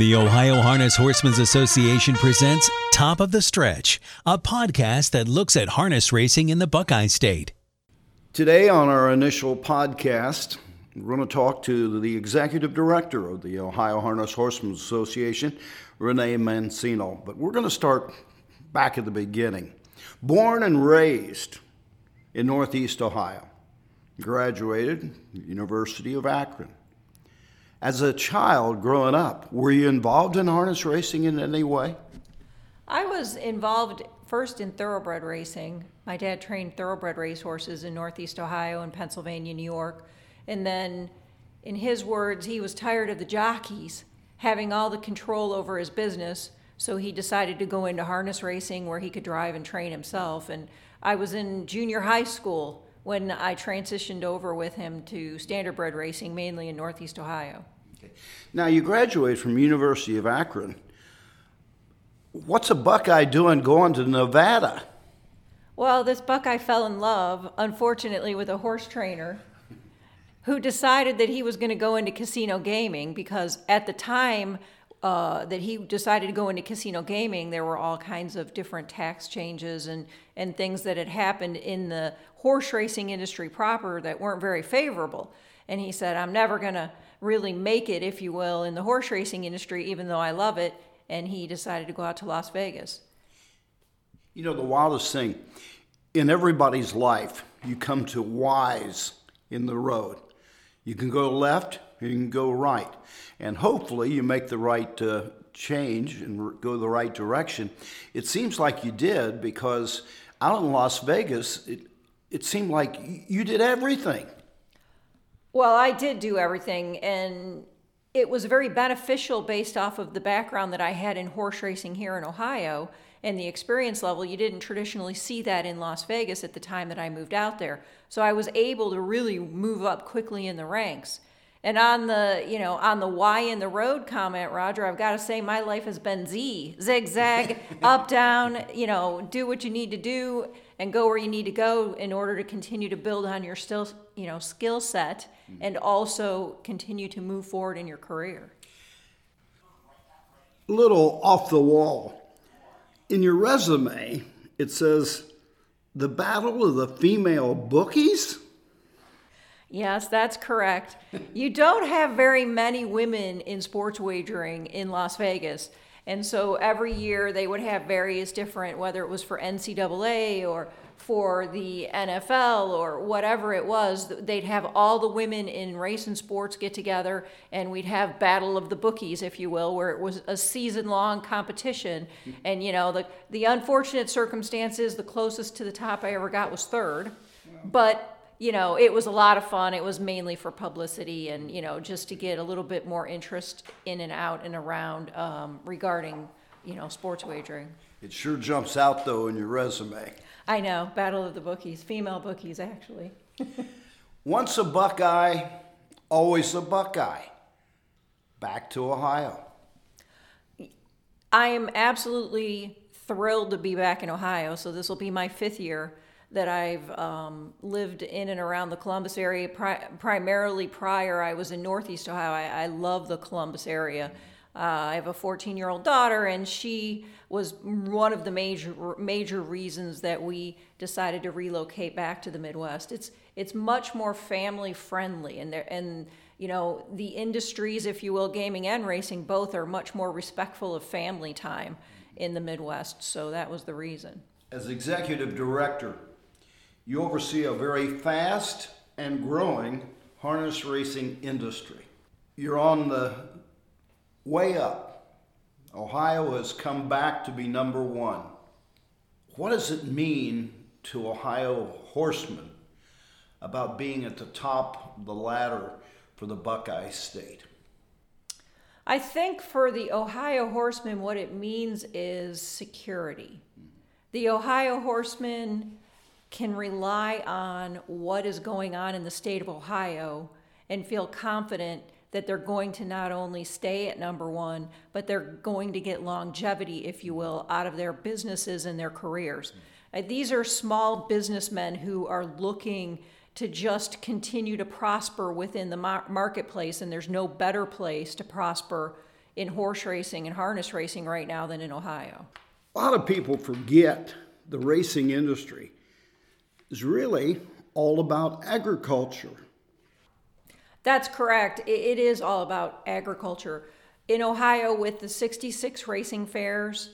The Ohio Harness Horsemen's Association presents Top of the Stretch, a podcast that looks at harness racing in the Buckeye State. Today, on our initial podcast, we're going to talk to the executive director of the Ohio Harness Horsemen's Association, Renee Mancino. But we're going to start back at the beginning. Born and raised in Northeast Ohio, graduated University of Akron. As a child growing up, were you involved in harness racing in any way? I was involved first in thoroughbred racing. My dad trained thoroughbred racehorses in Northeast Ohio and Pennsylvania, New York. And then, in his words, he was tired of the jockeys having all the control over his business. So he decided to go into harness racing where he could drive and train himself. And I was in junior high school when I transitioned over with him to standardbred racing, mainly in Northeast Ohio. Okay. Now, you graduated from University of Akron. What's a Buckeye doing going to Nevada? Well, this Buckeye fell in love, unfortunately, with a horse trainer who decided that he was going to go into casino gaming because at the time uh, that he decided to go into casino gaming, there were all kinds of different tax changes and, and things that had happened in the horse racing industry proper that weren't very favorable. And he said, I'm never going to really make it, if you will, in the horse racing industry, even though I love it. And he decided to go out to Las Vegas. You know, the wildest thing in everybody's life, you come to wise in the road. You can go left, you can go right. And hopefully you make the right uh, change and go the right direction. It seems like you did because out in Las Vegas, it, it seemed like you did everything. Well, I did do everything, and it was very beneficial based off of the background that I had in horse racing here in Ohio and the experience level. You didn't traditionally see that in Las Vegas at the time that I moved out there. So I was able to really move up quickly in the ranks. And on the, you know, on the Y in the road comment, Roger, I've got to say my life has been Z, zigzag, up, down, you know, do what you need to do and go where you need to go in order to continue to build on your still, you know, skill set mm-hmm. and also continue to move forward in your career. Little off the wall. In your resume, it says the battle of the female bookies? Yes, that's correct. you don't have very many women in sports wagering in Las Vegas. And so every year they would have various different, whether it was for NCAA or for the NFL or whatever it was, they'd have all the women in race and sports get together and we'd have battle of the bookies, if you will, where it was a season long competition. And, you know, the, the unfortunate circumstances, the closest to the top I ever got was third. But you know, it was a lot of fun. It was mainly for publicity and, you know, just to get a little bit more interest in and out and around um, regarding, you know, sports wagering. It sure jumps out, though, in your resume. I know, Battle of the Bookies, female bookies, actually. Once a Buckeye, always a Buckeye. Back to Ohio. I am absolutely thrilled to be back in Ohio. So this will be my fifth year that I've um, lived in and around the Columbus area. Pri- primarily prior, I was in Northeast Ohio. I, I love the Columbus area. Uh, I have a 14 year old daughter, and she was one of the major major reasons that we decided to relocate back to the Midwest. It's it's much more family friendly, and there and you know the industries, if you will, gaming and racing, both are much more respectful of family time in the Midwest. So that was the reason. As executive director, you oversee a very fast and growing harness racing industry. You're on the way up. Ohio has come back to be number one. What does it mean to Ohio horsemen about being at the top of the ladder for the Buckeye State? I think for the Ohio horsemen, what it means is security. Mm-hmm. The Ohio horsemen can rely on what is going on in the state of Ohio and feel confident that they're going to not only stay at number one, but they're going to get longevity, if you will, out of their businesses and their careers. Uh, these are small businessmen who are looking to just continue to prosper within the mar- marketplace, and there's no better place to prosper in horse racing and harness racing right now than in Ohio. A lot of people forget the racing industry is really all about agriculture. That's correct. It is all about agriculture. In Ohio, with the 66 racing fairs,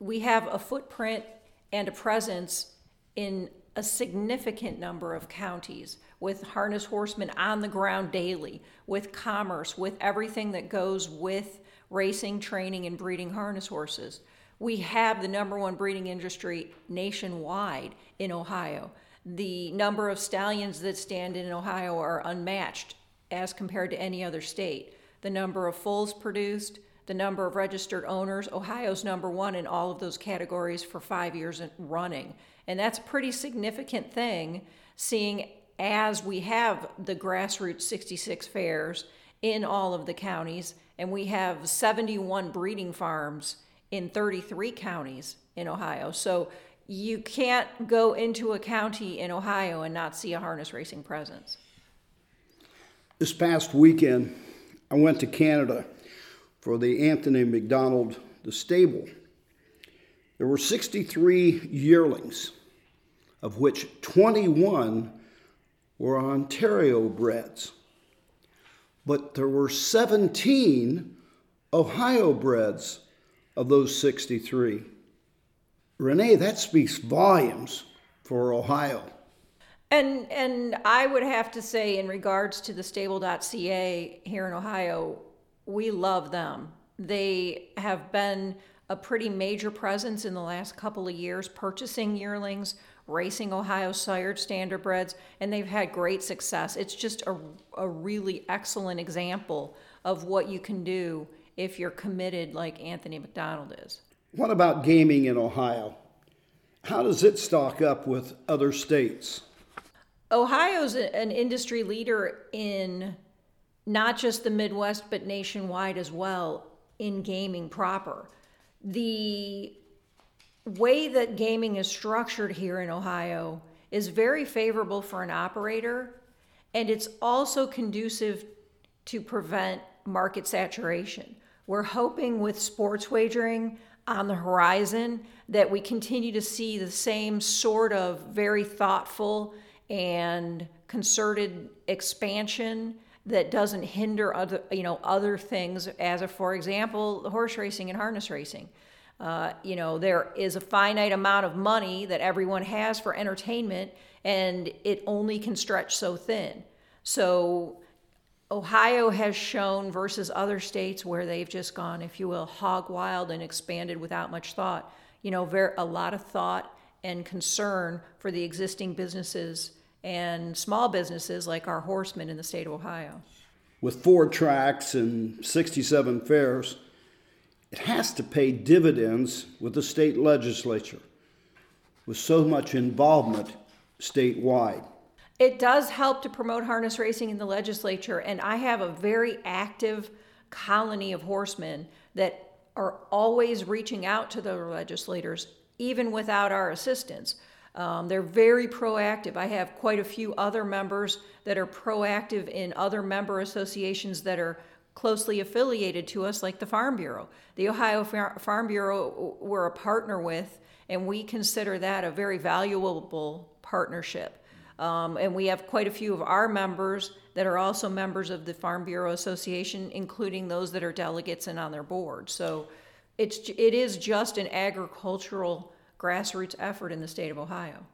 we have a footprint and a presence in a significant number of counties with harness horsemen on the ground daily, with commerce, with everything that goes with racing, training, and breeding harness horses. We have the number one breeding industry nationwide in Ohio. The number of stallions that stand in Ohio are unmatched as compared to any other state. The number of foals produced, the number of registered owners, Ohio's number one in all of those categories for five years running. And that's a pretty significant thing, seeing as we have the grassroots 66 fairs in all of the counties, and we have 71 breeding farms in 33 counties in Ohio. So you can't go into a county in Ohio and not see a harness racing presence. This past weekend, I went to Canada for the Anthony McDonald the stable. There were 63 yearlings, of which 21 were Ontario breds. But there were 17 Ohio breds of those 63. Renee, that speaks volumes for Ohio. And and I would have to say in regards to the stable.ca here in Ohio, we love them. They have been a pretty major presence in the last couple of years purchasing yearlings, racing Ohio sired standardbreds, and they've had great success. It's just a, a really excellent example of what you can do if you're committed like Anthony McDonald is. What about gaming in Ohio? How does it stock up with other states? Ohio's an industry leader in not just the Midwest, but nationwide as well in gaming proper. The way that gaming is structured here in Ohio is very favorable for an operator, and it's also conducive to prevent market saturation. We're hoping with sports wagering on the horizon that we continue to see the same sort of very thoughtful and concerted expansion that doesn't hinder other you know other things. As a for example horse racing and harness racing. Uh, you know there is a finite amount of money that everyone has for entertainment and it only can stretch so thin. So Ohio has shown versus other states where they've just gone, if you will, hog wild and expanded without much thought. You know, very, a lot of thought and concern for the existing businesses and small businesses like our horsemen in the state of Ohio. With four tracks and 67 fairs, it has to pay dividends with the state legislature with so much involvement statewide. It does help to promote harness racing in the legislature, and I have a very active colony of horsemen that are always reaching out to the legislators, even without our assistance. Um, they're very proactive. I have quite a few other members that are proactive in other member associations that are closely affiliated to us, like the Farm Bureau. The Ohio Farm Bureau, we're a partner with, and we consider that a very valuable partnership. Um, and we have quite a few of our members that are also members of the Farm Bureau Association, including those that are delegates and on their board. So it's it is just an agricultural grassroots effort in the state of Ohio.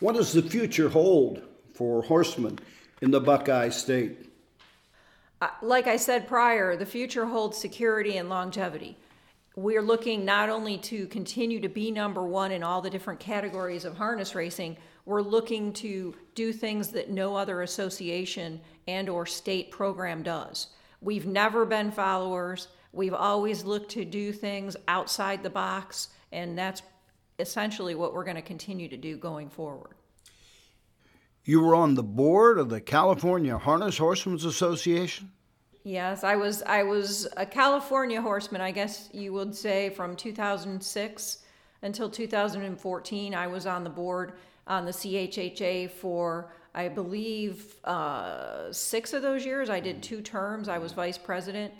What does the future hold for horsemen in the Buckeye State? Uh, like I said prior, the future holds security and longevity. We're looking not only to continue to be number one in all the different categories of harness racing, we're looking to do things that no other association and or state program does. We've never been followers. We've always looked to do things outside the box, and that's essentially what we're going to continue to do going forward. You were on the board of the California Harness Horsemen's Association? Yes, I was I was a California horseman, I guess you would say from 2006 until 2014 I was on the board on the CHHA for, I believe, uh, six of those years. I did two terms. I was vice president.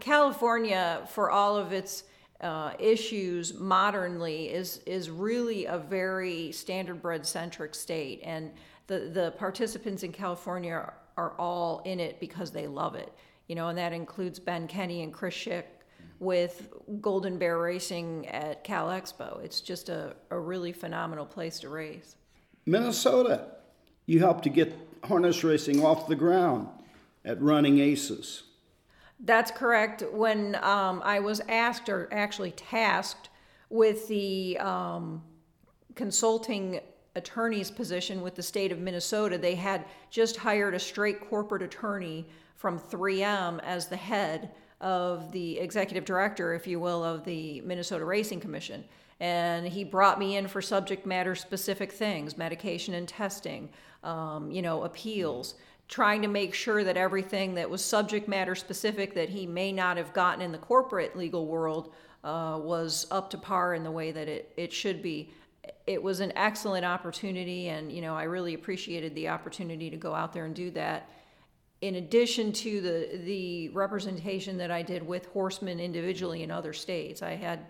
California, for all of its uh, issues modernly, is is really a very standard standardbred centric state, and the the participants in California are, are all in it because they love it. You know, and that includes Ben Kenny and Chris Schick with Golden Bear Racing at Cal Expo. It's just a, a really phenomenal place to race. Minnesota, you helped to get harness racing off the ground at Running Aces. That's correct. When um, I was asked, or actually tasked, with the um, consulting attorney's position with the state of Minnesota, they had just hired a straight corporate attorney from 3M as the head of the executive director, if you will, of the Minnesota Racing Commission. And he brought me in for subject matter specific things, medication and testing, um, you know, appeals, trying to make sure that everything that was subject matter specific that he may not have gotten in the corporate legal world uh, was up to par in the way that it, it should be. It was an excellent opportunity, and you know, I really appreciated the opportunity to go out there and do that in addition to the the representation that I did with horsemen individually in other states, I had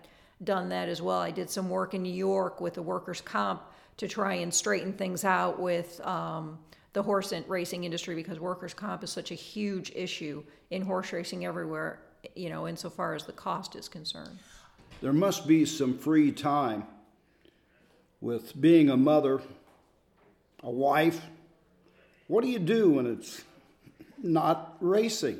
done that as well. I did some work in New York with the workers' comp to try and straighten things out with um, the horse racing industry because workers' comp is such a huge issue in horse racing everywhere. You know, insofar as the cost is concerned. There must be some free time with being a mother, a wife. What do you do when it's not racing.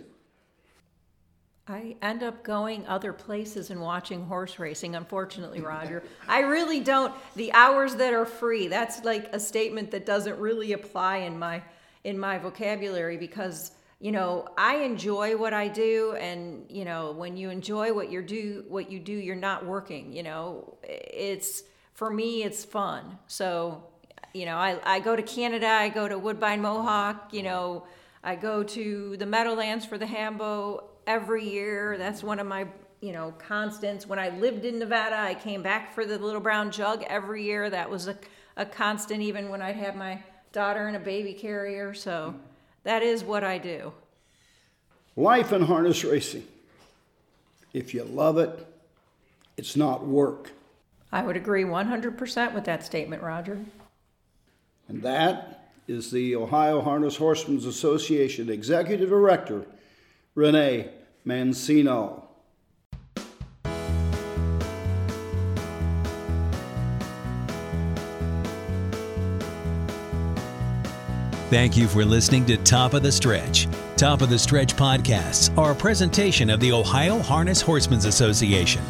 I end up going other places and watching horse racing, unfortunately, Roger. I really don't. The hours that are free, that's like a statement that doesn't really apply in my in my vocabulary because you know i enjoy what i do and you know when you enjoy what you do what you do you're not working you know it's for me it's fun so you know i, I go to canada i go to woodbine mohawk you know I go to the Meadowlands for the Hambo every year. That's one of my you know constants. When I lived in Nevada, I came back for the Little Brown Jug every year. That was a, a constant, even when I'd have my daughter in a baby carrier. So that is what I do. Life in harness racing. If you love it, it's not work. I would agree 100% with that statement, Roger. And that is the Ohio Harness Horsemen's Association Executive Director, Renee Mancino. Thank you for listening to Top of the Stretch. Top of the Stretch podcasts are a presentation of the Ohio Harness Horsemen's Association.